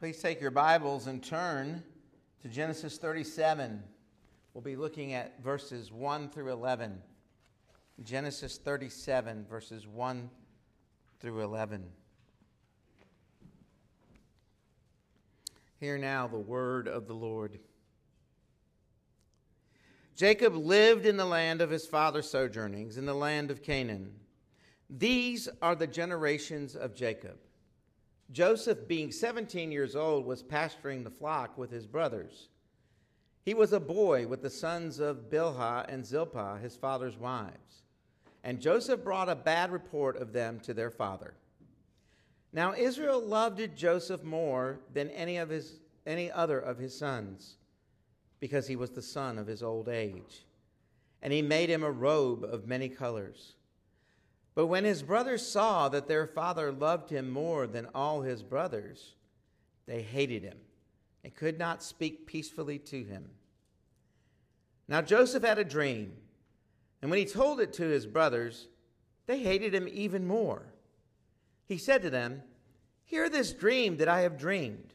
Please take your Bibles and turn to Genesis 37. We'll be looking at verses 1 through 11. Genesis 37, verses 1 through 11. Hear now the word of the Lord. Jacob lived in the land of his father's sojournings, in the land of Canaan. These are the generations of Jacob. Joseph, being 17 years old, was pasturing the flock with his brothers. He was a boy with the sons of Bilhah and Zilpah, his father's wives. And Joseph brought a bad report of them to their father. Now Israel loved Joseph more than any of his any other of his sons, because he was the son of his old age. And he made him a robe of many colors. But when his brothers saw that their father loved him more than all his brothers, they hated him and could not speak peacefully to him. Now Joseph had a dream, and when he told it to his brothers, they hated him even more. He said to them, Hear this dream that I have dreamed.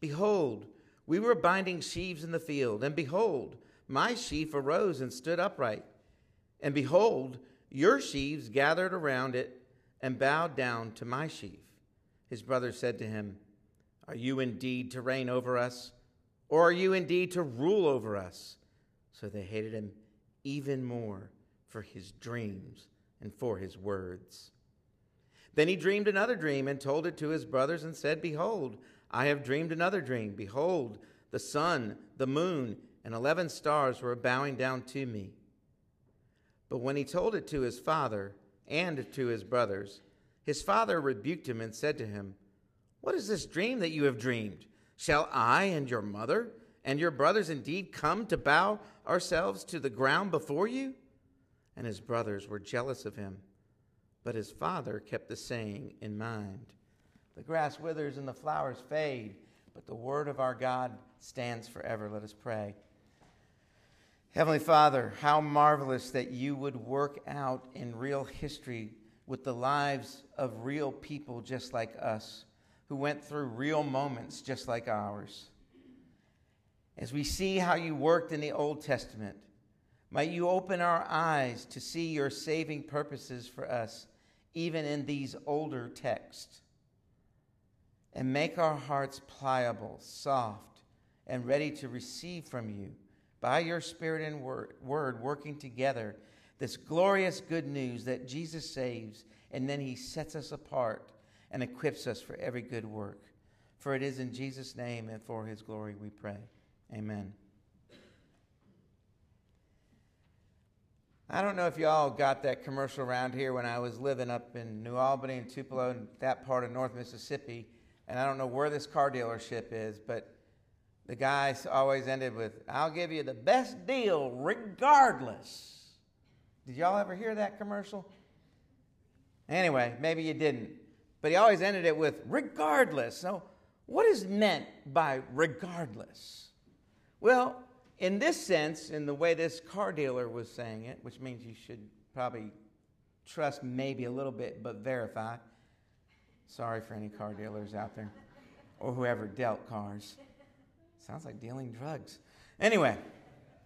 Behold, we were binding sheaves in the field, and behold, my sheaf arose and stood upright. And behold, your sheaves gathered around it and bowed down to my sheaf. His brother said to him, Are you indeed to reign over us? Or are you indeed to rule over us? So they hated him even more for his dreams and for his words. Then he dreamed another dream and told it to his brothers and said, Behold, I have dreamed another dream. Behold, the sun, the moon, and eleven stars were bowing down to me. But when he told it to his father and to his brothers, his father rebuked him and said to him, What is this dream that you have dreamed? Shall I and your mother and your brothers indeed come to bow ourselves to the ground before you? And his brothers were jealous of him. But his father kept the saying in mind. The grass withers and the flowers fade, but the word of our God stands forever. Let us pray. Heavenly Father, how marvelous that you would work out in real history with the lives of real people just like us, who went through real moments just like ours. As we see how you worked in the Old Testament, might you open our eyes to see your saving purposes for us, even in these older texts, and make our hearts pliable, soft, and ready to receive from you by your Spirit and word, working together this glorious good news that Jesus saves and then he sets us apart and equips us for every good work. For it is in Jesus' name and for his glory we pray. Amen. I don't know if y'all got that commercial around here when I was living up in New Albany and Tupelo and that part of North Mississippi. And I don't know where this car dealership is, but the guy always ended with, I'll give you the best deal regardless. Did y'all ever hear that commercial? Anyway, maybe you didn't. But he always ended it with regardless. So, what is meant by regardless? Well, in this sense, in the way this car dealer was saying it, which means you should probably trust maybe a little bit, but verify. Sorry for any car dealers out there or whoever dealt cars. Sounds like dealing drugs. Anyway,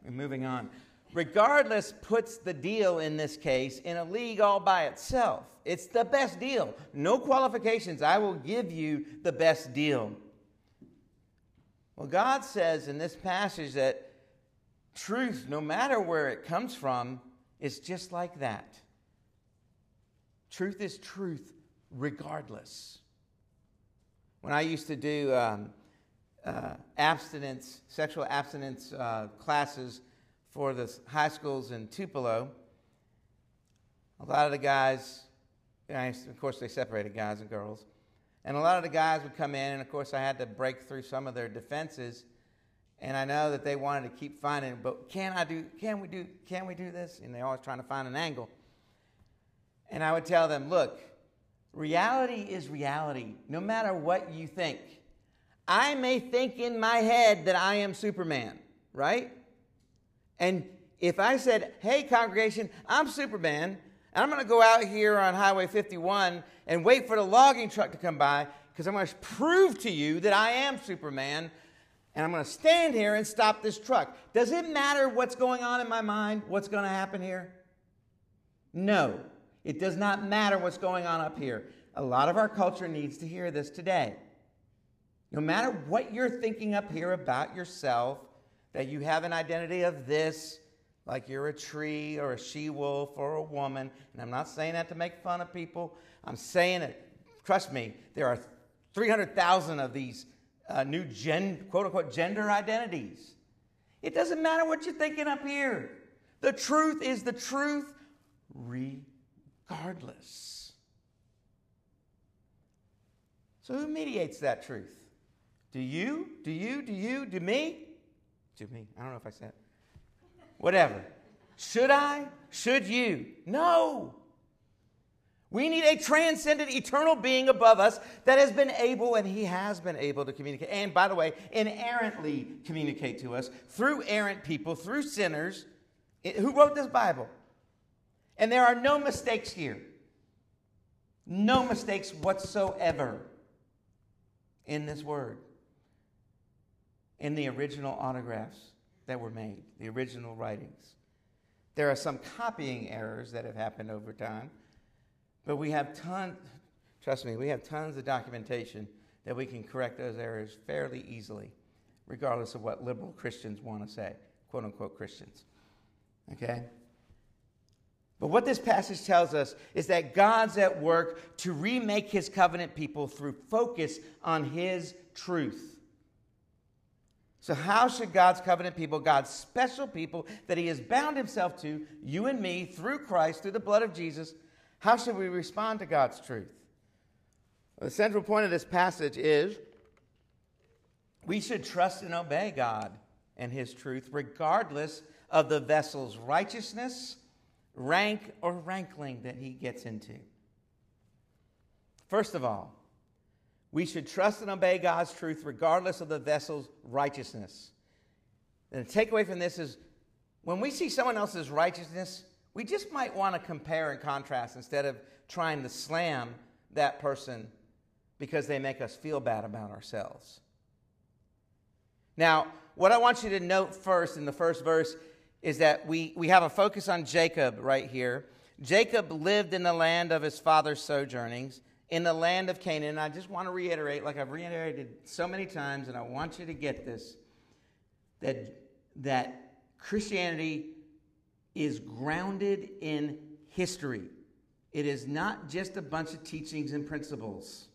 moving on. Regardless puts the deal in this case in a league all by itself. It's the best deal. No qualifications. I will give you the best deal. Well, God says in this passage that truth, no matter where it comes from, is just like that. Truth is truth regardless. When I used to do um, uh, abstinence, sexual abstinence uh, classes for the high schools in Tupelo. A lot of the guys, of course, they separated guys and girls, and a lot of the guys would come in, and of course, I had to break through some of their defenses. And I know that they wanted to keep finding, but can I do? Can we do? Can we do this? And they're always trying to find an angle. And I would tell them, look, reality is reality, no matter what you think. I may think in my head that I am Superman, right? And if I said, hey, congregation, I'm Superman, and I'm going to go out here on Highway 51 and wait for the logging truck to come by, because I'm going to prove to you that I am Superman, and I'm going to stand here and stop this truck. Does it matter what's going on in my mind? What's going to happen here? No, it does not matter what's going on up here. A lot of our culture needs to hear this today. No matter what you're thinking up here about yourself, that you have an identity of this, like you're a tree or a she wolf or a woman, and I'm not saying that to make fun of people. I'm saying it, trust me, there are 300,000 of these uh, new gen, quote unquote gender identities. It doesn't matter what you're thinking up here. The truth is the truth regardless. So, who mediates that truth? Do you? Do you? Do you? Do me? Do me. I don't know if I said it. Whatever. Should I? Should you? No. We need a transcendent, eternal being above us that has been able, and he has been able to communicate. And by the way, inerrantly communicate to us through errant people, through sinners. Who wrote this Bible? And there are no mistakes here. No mistakes whatsoever in this word, in the original autographs that were made, the original writings. There are some copying errors that have happened over time, but we have tons, trust me, we have tons of documentation that we can correct those errors fairly easily, regardless of what liberal Christians want to say, quote unquote Christians. Okay? But what this passage tells us is that God's at work to remake his covenant people through focus on his truth. So, how should God's covenant people, God's special people that He has bound Himself to, you and me, through Christ, through the blood of Jesus, how should we respond to God's truth? Well, the central point of this passage is we should trust and obey God and His truth, regardless of the vessel's righteousness, rank, or rankling that he gets into. First of all, we should trust and obey God's truth regardless of the vessel's righteousness. And the takeaway from this is when we see someone else's righteousness, we just might want to compare and contrast instead of trying to slam that person because they make us feel bad about ourselves. Now, what I want you to note first in the first verse is that we, we have a focus on Jacob right here. Jacob lived in the land of his father's sojournings in the land of Canaan. And I just want to reiterate, like I've reiterated so many times, and I want you to get this that, that Christianity is grounded in history. It is not just a bunch of teachings and principles.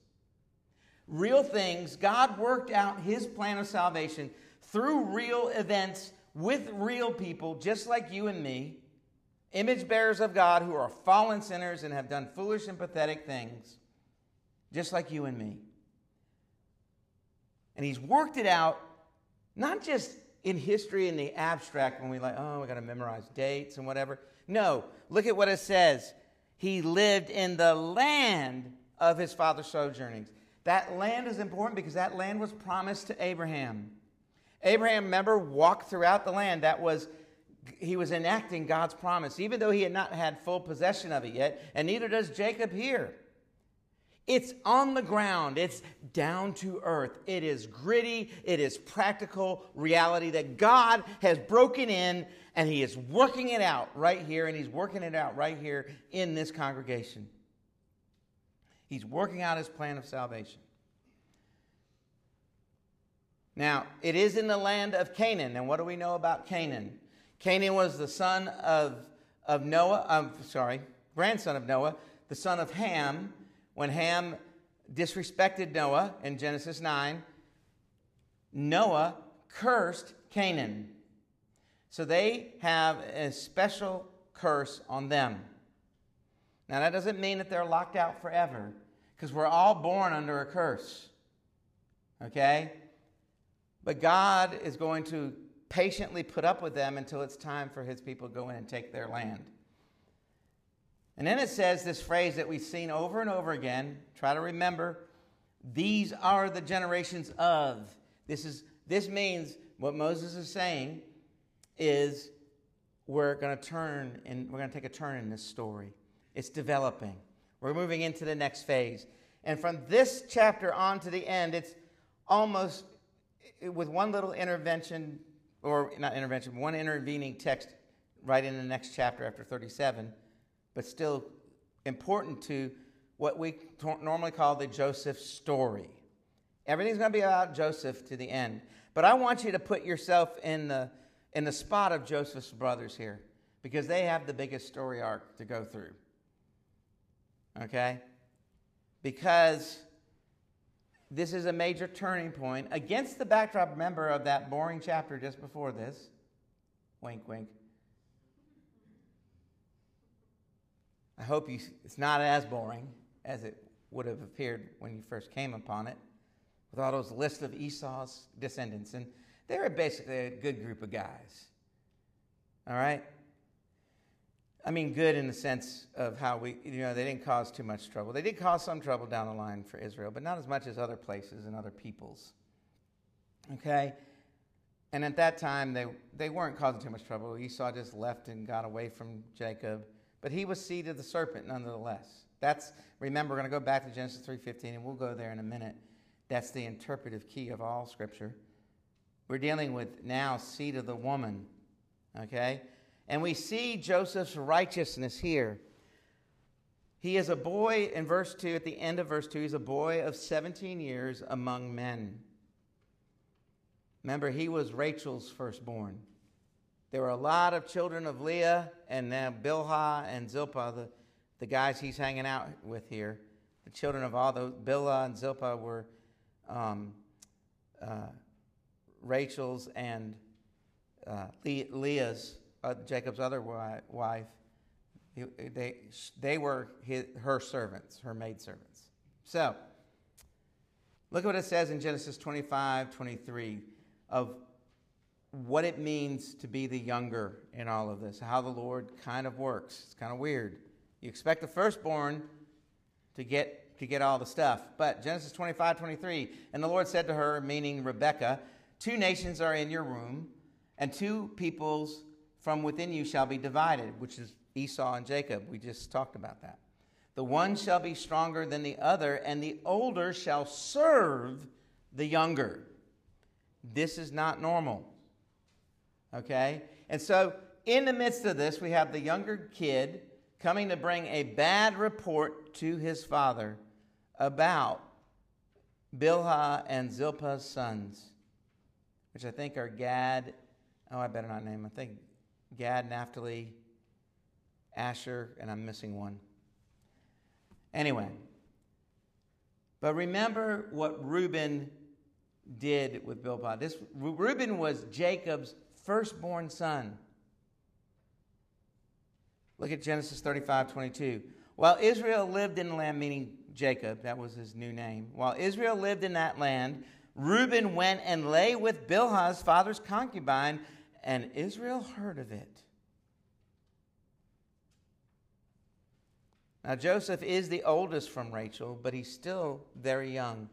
Real things, God worked out his plan of salvation through real events with real people, just like you and me, image bearers of God who are fallen sinners and have done foolish and pathetic things just like you and me. And he's worked it out, not just in history in the abstract when we like, oh, we got to memorize dates and whatever. No, look at what it says. He lived in the land of his father's sojournings. That land is important because that land was promised to Abraham. Abraham, remember, walked throughout the land. That was, he was enacting God's promise, even though he had not had full possession of it yet, and neither does Jacob here. It's on the ground. It's down to earth. It is gritty. It is practical reality that God has broken in and He is working it out right here, and He's working it out right here in this congregation. He's working out His plan of salvation. Now, it is in the land of Canaan. And what do we know about Canaan? Canaan was the son of, of Noah, I'm sorry, grandson of Noah, the son of Ham, when Ham disrespected Noah in Genesis 9, Noah cursed Canaan. So they have a special curse on them. Now, that doesn't mean that they're locked out forever, because we're all born under a curse. Okay? But God is going to patiently put up with them until it's time for his people to go in and take their land. And then it says this phrase that we've seen over and over again. Try to remember. These are the generations of. This is this means what Moses is saying is we're going to turn and we're going to take a turn in this story. It's developing. We're moving into the next phase. And from this chapter on to the end, it's almost with one little intervention, or not intervention, one intervening text right in the next chapter after 37, but still important to what we normally call the Joseph story. Everything's going to be about Joseph to the end. But I want you to put yourself in the, in the spot of Joseph's brothers here because they have the biggest story arc to go through. Okay? Because this is a major turning point against the backdrop, remember, of that boring chapter just before this. Wink, wink. I hope you, it's not as boring as it would have appeared when you first came upon it, with all those lists of Esau's descendants. And they were basically a good group of guys. All right? I mean, good in the sense of how we, you know, they didn't cause too much trouble. They did cause some trouble down the line for Israel, but not as much as other places and other peoples. Okay? And at that time, they, they weren't causing too much trouble. Esau just left and got away from Jacob, but he was seed of the serpent nonetheless. That's, remember, we're going to go back to Genesis 3.15, and we'll go there in a minute. That's the interpretive key of all Scripture. We're dealing with now seed of the woman, okay? And we see Joseph's righteousness here. He is a boy in verse 2, at the end of verse 2, he's a boy of 17 years among men. Remember, he was Rachel's firstborn. There were a lot of children of Leah and now Bilhah and Zilpah, the, the guys he's hanging out with here. The children of all those, Bilhah and Zilpah were um, uh, Rachel's and uh, Leah's uh, Jacob's other wife, they, they were his, her servants, her maidservants. So, look at what it says in Genesis 25, 23 of what it means to be the younger in all of this, how the Lord kind of works. It's kind of weird. You expect the firstborn to get, to get all the stuff. But Genesis 25, 23, and the Lord said to her, meaning Rebekah, Two nations are in your womb, and two peoples from within you shall be divided, which is Esau and Jacob. We just talked about that. The one shall be stronger than the other, and the older shall serve the younger. This is not normal. Okay? And so, in the midst of this, we have the younger kid coming to bring a bad report to his father about Bilhah and Zilpah's sons, which I think are Gad. Oh, I better not name. Them. I think Gad, Naphtali, Asher, and I'm missing one. Anyway, but remember what Reuben did with Bilhah. This Reuben was Jacob's firstborn son. Look at Genesis 35, 22. While Israel lived in the land, meaning Jacob, that was his new name. While Israel lived in that land, Reuben went and lay with Bilhah's father's concubine and Israel heard of it. Now, Joseph is the oldest from Rachel, but he's still very young.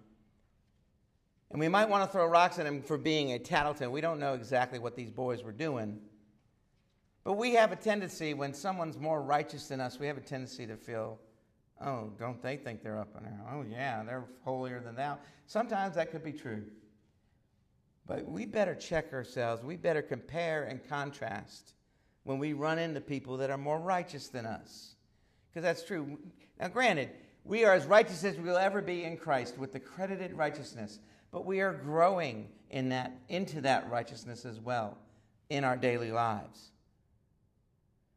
And we might want to throw rocks at him for being a tattletale. We don't know exactly what these boys were doing. But we have a tendency, when someone's more righteous than us, we have a tendency to feel, oh, don't they think they're up in there? Oh, yeah, they're holier than thou. Sometimes that could be true. But we better check ourselves. We better compare and contrast when we run into people that are more righteous than us. Because that's true. Now, granted, we are as righteous as we'll ever be in Christ with the credited righteousness, but we are growing in that, into that righteousness as well in our daily lives.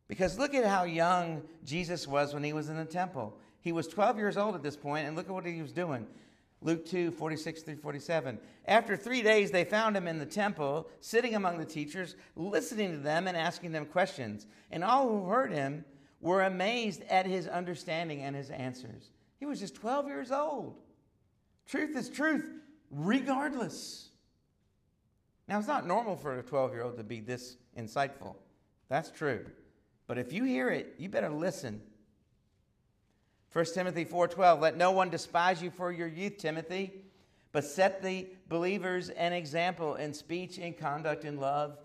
Because look at how young Jesus was when he was in the temple. He was 12 years old at this point, and look at what he was doing. Luke 2, 46 through 47. After three days, they found him in the temple, sitting among the teachers, listening to them and asking them questions. And all who heard him were amazed at his understanding and his answers. He was just 12 years old. Truth is truth, regardless. Now, it's not normal for a 12 year old to be this insightful. That's true. But if you hear it, you better listen 1 Timothy 4:12 Let no one despise you for your youth Timothy but set the believers an example in speech in conduct in love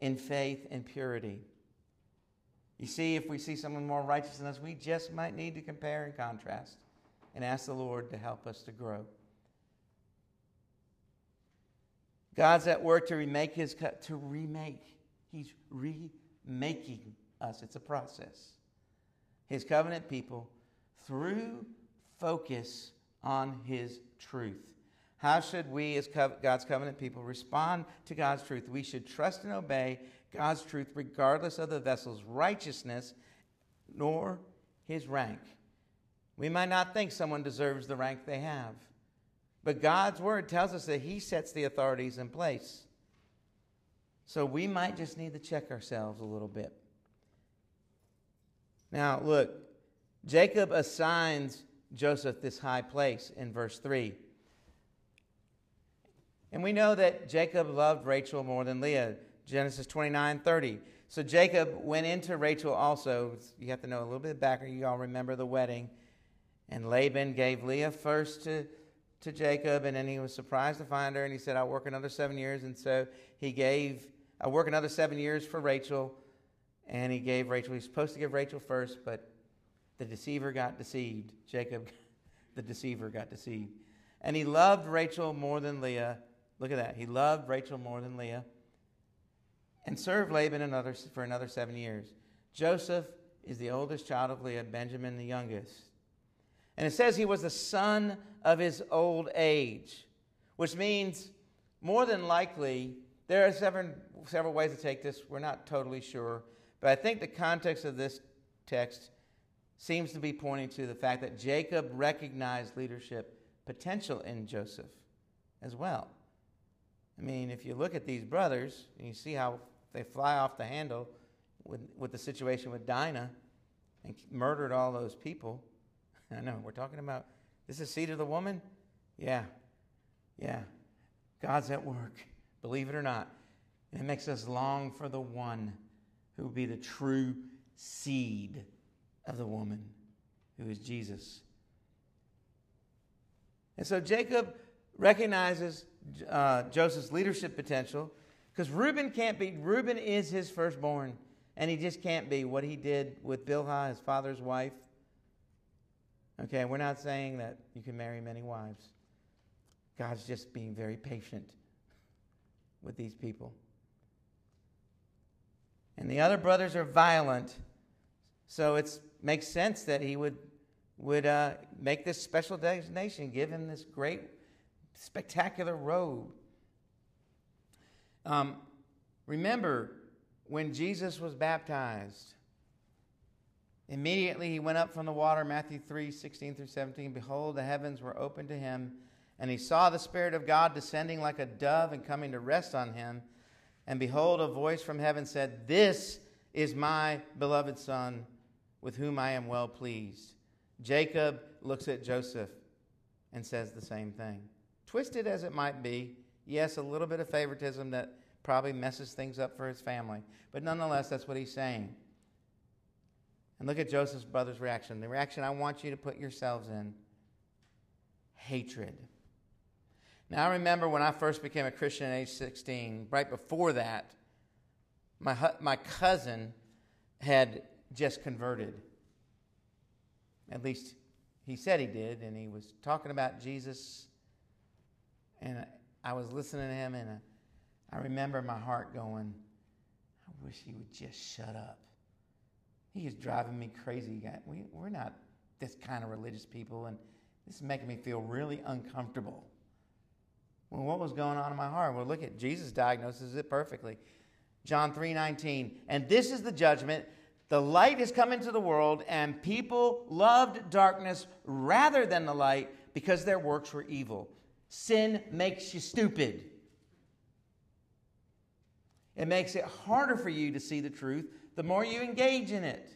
in faith and purity. You see if we see someone more righteous than us we just might need to compare and contrast and ask the Lord to help us to grow. God's at work to remake his cut, to remake. He's remaking us. It's a process. His covenant people through focus on his truth. How should we, as God's covenant people, respond to God's truth? We should trust and obey God's truth regardless of the vessel's righteousness nor his rank. We might not think someone deserves the rank they have, but God's word tells us that he sets the authorities in place. So we might just need to check ourselves a little bit. Now, look, Jacob assigns Joseph this high place in verse 3. And we know that Jacob loved Rachel more than Leah. Genesis 29 30. So Jacob went into Rachel also. You have to know a little bit back. You all remember the wedding. And Laban gave Leah first to, to Jacob, and then he was surprised to find her, and he said, I'll work another seven years. And so he gave, I'll work another seven years for Rachel, and he gave Rachel, he was supposed to give Rachel first, but the deceiver got deceived. Jacob, the deceiver, got deceived. And he loved Rachel more than Leah, Look at that. He loved Rachel more than Leah and served Laban another, for another seven years. Joseph is the oldest child of Leah, Benjamin the youngest. And it says he was the son of his old age, which means more than likely, there are several, several ways to take this. We're not totally sure. But I think the context of this text seems to be pointing to the fact that Jacob recognized leadership potential in Joseph as well. I mean, if you look at these brothers and you see how they fly off the handle with, with the situation with Dinah and murdered all those people. I know, we're talking about this is seed of the woman? Yeah, yeah. God's at work, believe it or not. And it makes us long for the one who will be the true seed of the woman, who is Jesus. And so Jacob recognizes uh, Joseph's leadership potential because Reuben can't be, Reuben is his firstborn, and he just can't be what he did with Bilhah, his father's wife. Okay, we're not saying that you can marry many wives. God's just being very patient with these people. And the other brothers are violent, so it makes sense that he would, would uh, make this special designation, give him this great spectacular robe. Um, remember when Jesus was baptized, immediately he went up from the water, Matthew 3 16 through 17. Behold, the heavens were opened to him, and he saw the Spirit of God descending like a dove and coming to rest on him. And behold, a voice from heaven said, This is my beloved Son, with whom I am well pleased. Jacob looks at Joseph and says the same thing. Twisted as it might be, yes, a little bit of favoritism that probably messes things up for his family. But nonetheless, that's what he's saying. And look at Joseph's brother's reaction. The reaction I want you to put yourselves in hatred. Now, I remember when I first became a Christian at age 16, right before that, my, my cousin had just converted. At least he said he did, and he was talking about Jesus and I was listening to him, and I remember my heart going, I wish he would just shut up. He is driving me crazy. We, we're not this kind of religious people, and this is making me feel really uncomfortable. Well, what was going on in my heart? Well, look at Jesus diagnoses it perfectly. John 3 19. And this is the judgment. The light has come into the world, and people loved darkness rather than the light because their works were evil. Sin makes you stupid. It makes it harder for you to see the truth the more you engage in it.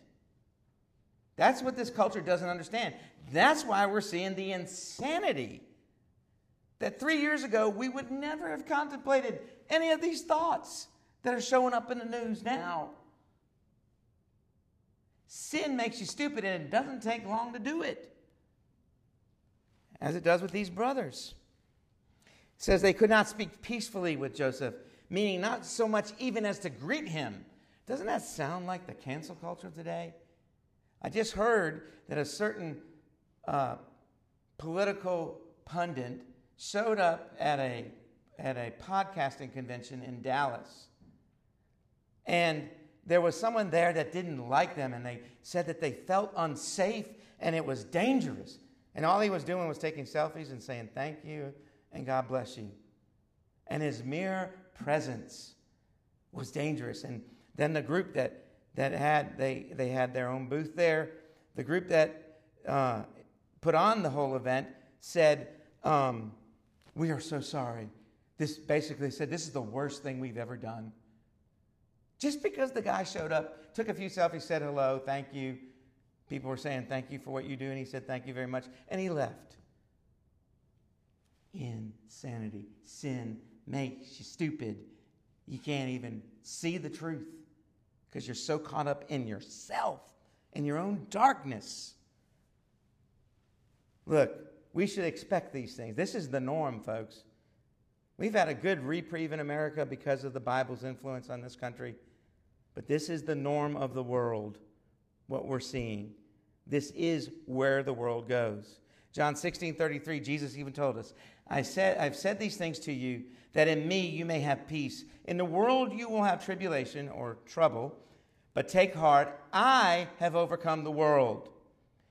That's what this culture doesn't understand. That's why we're seeing the insanity that three years ago we would never have contemplated any of these thoughts that are showing up in the news now. Sin makes you stupid, and it doesn't take long to do it, as it does with these brothers It says they could not speak peacefully with Joseph, meaning not so much even as to greet him. Doesn't that sound like the cancel culture today? I just heard that a certain uh, political pundit showed up at a, at a podcasting convention in Dallas. And there was someone there that didn't like them, and they said that they felt unsafe and it was dangerous. And all he was doing was taking selfies and saying, Thank you and God bless you. And his mere presence was dangerous. And then the group that, that had, they, they had their own booth there, the group that uh, put on the whole event said, um, We are so sorry. This basically said, This is the worst thing we've ever done. Just because the guy showed up, took a few selfies, said hello, thank you. People were saying thank you for what you do, and he said thank you very much, and he left. Insanity. Sin makes you stupid. You can't even see the truth because you're so caught up in yourself and your own darkness. Look, we should expect these things. This is the norm, folks. We've had a good reprieve in America because of the Bible's influence on this country, but this is the norm of the world, what we're seeing. This is where the world goes. John 16 33, Jesus even told us, I said, I've said these things to you that in me you may have peace. In the world you will have tribulation or trouble, but take heart, I have overcome the world.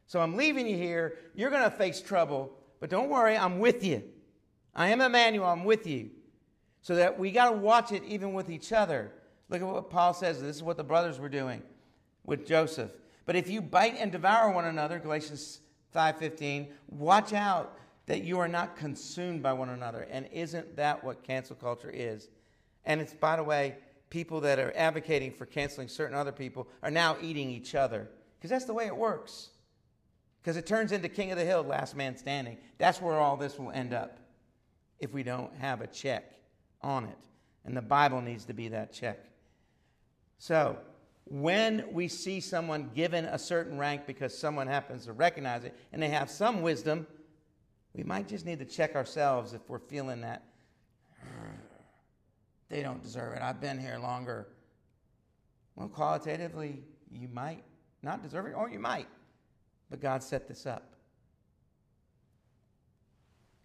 So I'm leaving you here. You're going to face trouble, but don't worry, I'm with you. I am Emmanuel, I'm with you. So that we got to watch it even with each other. Look at what Paul says. This is what the brothers were doing with Joseph. But if you bite and devour one another, Galatians 5:15, watch out that you are not consumed by one another. And isn't that what cancel culture is? And it's, by the way, people that are advocating for canceling certain other people are now eating each other. Because that's the way it works. Because it turns into king of the hill, last man standing. That's where all this will end up if we don't have a check on it. And the Bible needs to be that check. So, when we see someone given a certain rank because someone happens to recognize it and they have some wisdom, we might just need to check ourselves if we're feeling that they don't deserve it. I've been here longer. Well, qualitatively, you might not deserve it, or you might. But God set this up.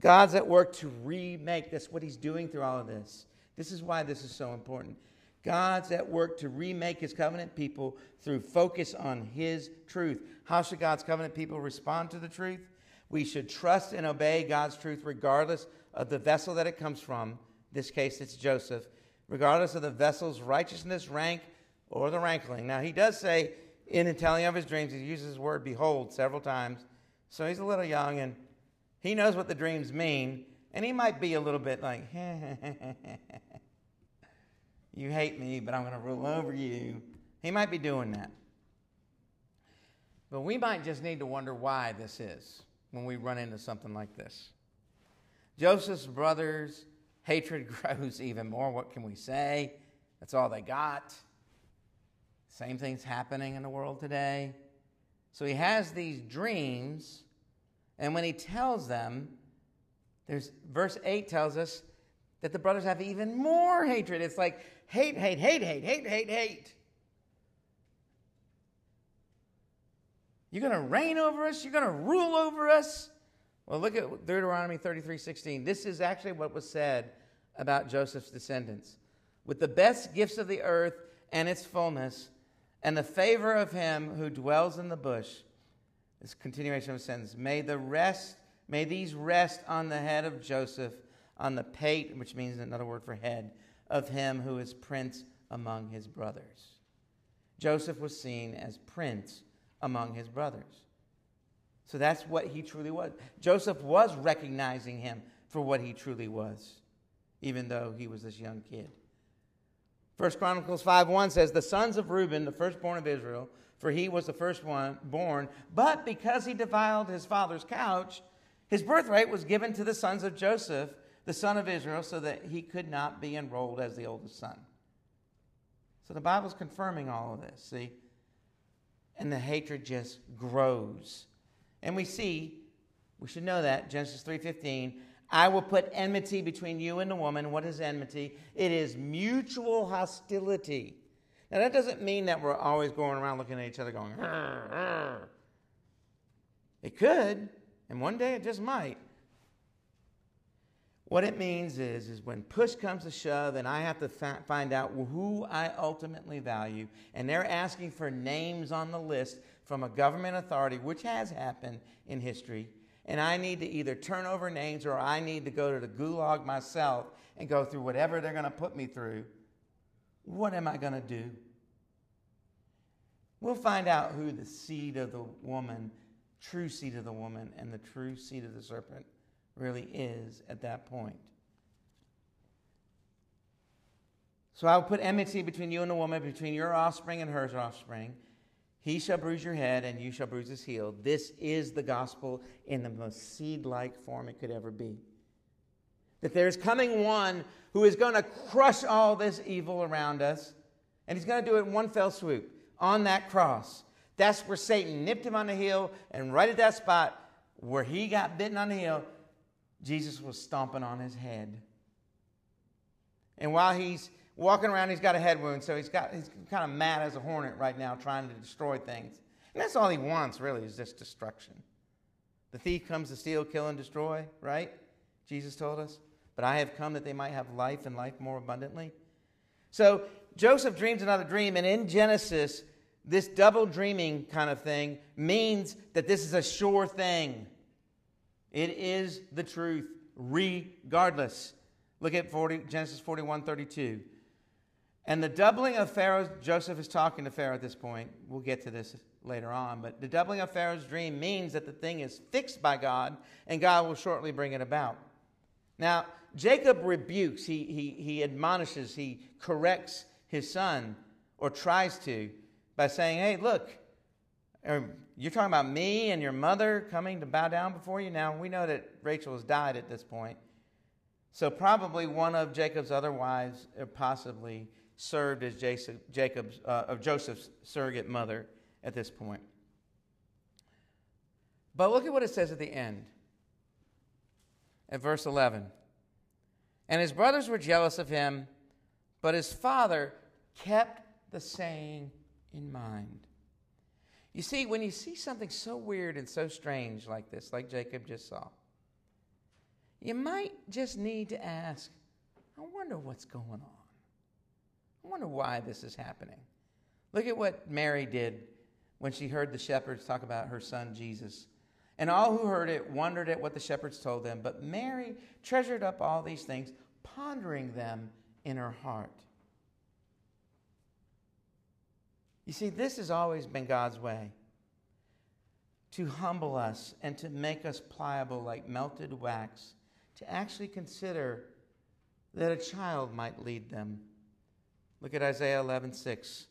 God's at work to remake. That's what He's doing through all of this. This is why this is so important. God's at work to remake His covenant people through focus on His truth. How should God's covenant people respond to the truth? We should trust and obey God's truth regardless of the vessel that it comes from. In this case, it's Joseph. Regardless of the vessel's righteousness, rank, or the rankling. Now, he does say in the telling of his dreams, he uses the word behold several times. So he's a little young and he knows what the dreams mean. And he might be a little bit like, you hate me, but I'm going to rule over you. He might be doing that. But we might just need to wonder why this is when we run into something like this. Joseph's brothers' hatred grows even more. What can we say? That's all they got. Same thing's happening in the world today. So he has these dreams, and when he tells them, there's verse 8 tells us that the brothers have even more hatred. It's like hate, hate, hate, hate, hate, hate, hate. You're going to reign over us? You're going to rule over us? Well, look at Deuteronomy 33 16. This is actually what was said about Joseph's descendants. With the best gifts of the earth and its fullness, and the favor of him who dwells in the bush. This continuation of a sentence. May the rest, may these rest on the head of Joseph, on the pate, which means another word for head, of him who is prince among his brothers. Joseph was seen as prince among his brothers. So that's what he truly was. Joseph was recognizing him for what he truly was, even though he was this young kid. First Chronicles 5 1 says, The sons of Reuben, the firstborn of Israel, for he was the first one born, but because he defiled his father's couch, his birthright was given to the sons of Joseph, the son of Israel, so that he could not be enrolled as the oldest son. So the Bible's confirming all of this, see? And the hatred just grows. And we see, we should know that, Genesis 3:15, I will put enmity between you and the woman. What is enmity? It is mutual hostility. Now that doesn't mean that we're always going around looking at each other going, it could, And one day it just might. What it means is, is when push comes to shove and I have to fa- find out who I ultimately value, and they're asking for names on the list from a government authority, which has happened in history, and I need to either turn over names or I need to go to the gulag myself and go through whatever they're going to put me through, what am I going to do? We'll find out who the seed of the woman, true seed of the woman, and the true seed of the serpent really is at that point. So I will put enmity between you and the woman, between your offspring and her offspring. He shall bruise your head, and you shall bruise his heel. This is the gospel in the most seed like form it could ever be. That there's coming one who is going to crush all this evil around us, and he's going to do it in one fell swoop on that cross. That's where Satan nipped him on the heel, and right at that spot where he got bitten on the heel, Jesus was stomping on his head. And while he's walking around, he's got a head wound, so he's got he's kind of mad as a hornet right now, trying to destroy things. And that's all he wants, really, is just destruction. The thief comes to steal, kill, and destroy, right? Jesus told us. But I have come that they might have life and life more abundantly. So Joseph dreams another dream, and in Genesis, this double dreaming kind of thing means that this is a sure thing. It is the truth, regardless. Look at 40, Genesis 41 32. And the doubling of Pharaoh's, Joseph is talking to Pharaoh at this point. We'll get to this later on. But the doubling of Pharaoh's dream means that the thing is fixed by God, and God will shortly bring it about. Now, Jacob rebukes, he, he, he admonishes, he corrects his son, or tries to, by saying, Hey, look, um, you're talking about me and your mother coming to bow down before you. Now, we know that Rachel has died at this point. So, probably one of Jacob's other wives possibly served as Jacob's, uh, of Joseph's surrogate mother at this point. But look at what it says at the end, at verse 11. And his brothers were jealous of him, but his father kept the saying in mind. You see, when you see something so weird and so strange like this, like Jacob just saw, you might just need to ask, I wonder what's going on. I wonder why this is happening. Look at what Mary did when she heard the shepherds talk about her son Jesus. And all who heard it wondered at what the shepherds told them. But Mary treasured up all these things, pondering them in her heart. You see, this has always been God's way to humble us and to make us pliable like melted wax, to actually consider that a child might lead them. Look at Isaiah 11 6.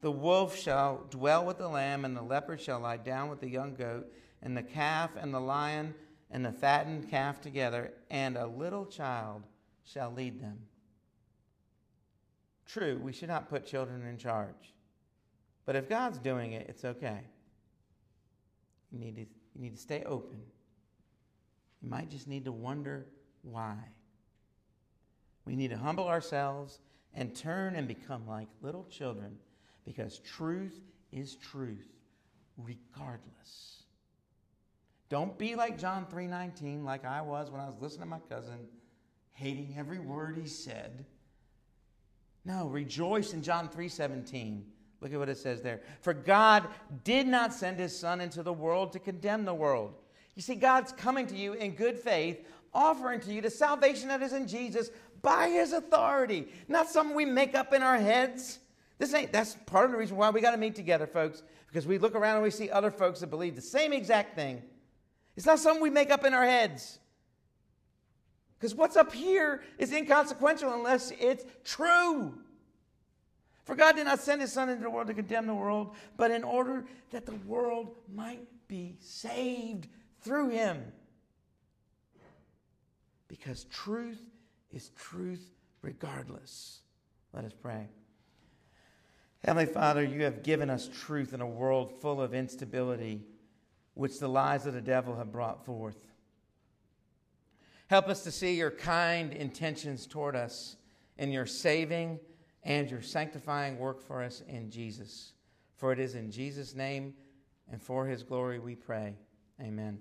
The wolf shall dwell with the lamb, and the leopard shall lie down with the young goat, and the calf and the lion and the fattened calf together, and a little child shall lead them. True, we should not put children in charge. But if God's doing it, it's okay. You need to, you need to stay open. You might just need to wonder why. We need to humble ourselves and turn and become like little children because truth is truth regardless. Don't be like John 3:19 like I was when I was listening to my cousin hating every word he said. No, rejoice in John 3:17 Look at what it says there. For God did not send his Son into the world to condemn the world. You see, God's coming to you in good faith, offering to you the salvation that is in Jesus by his authority, not something we make up in our heads. This ain't, that's part of the reason why we got to meet together, folks, because we look around and we see other folks that believe the same exact thing. It's not something we make up in our heads. Because what's up here is inconsequential unless it's true. For God did not send his Son into the world to condemn the world, but in order that the world might be saved through him. Because truth is truth regardless. Let us pray. Heavenly Father, you have given us truth in a world full of instability, which the lies of the devil have brought forth. Help us to see your kind intentions toward us in your saving and your sanctifying work for us in Jesus. For it is in Jesus' name and for his glory we pray. Amen.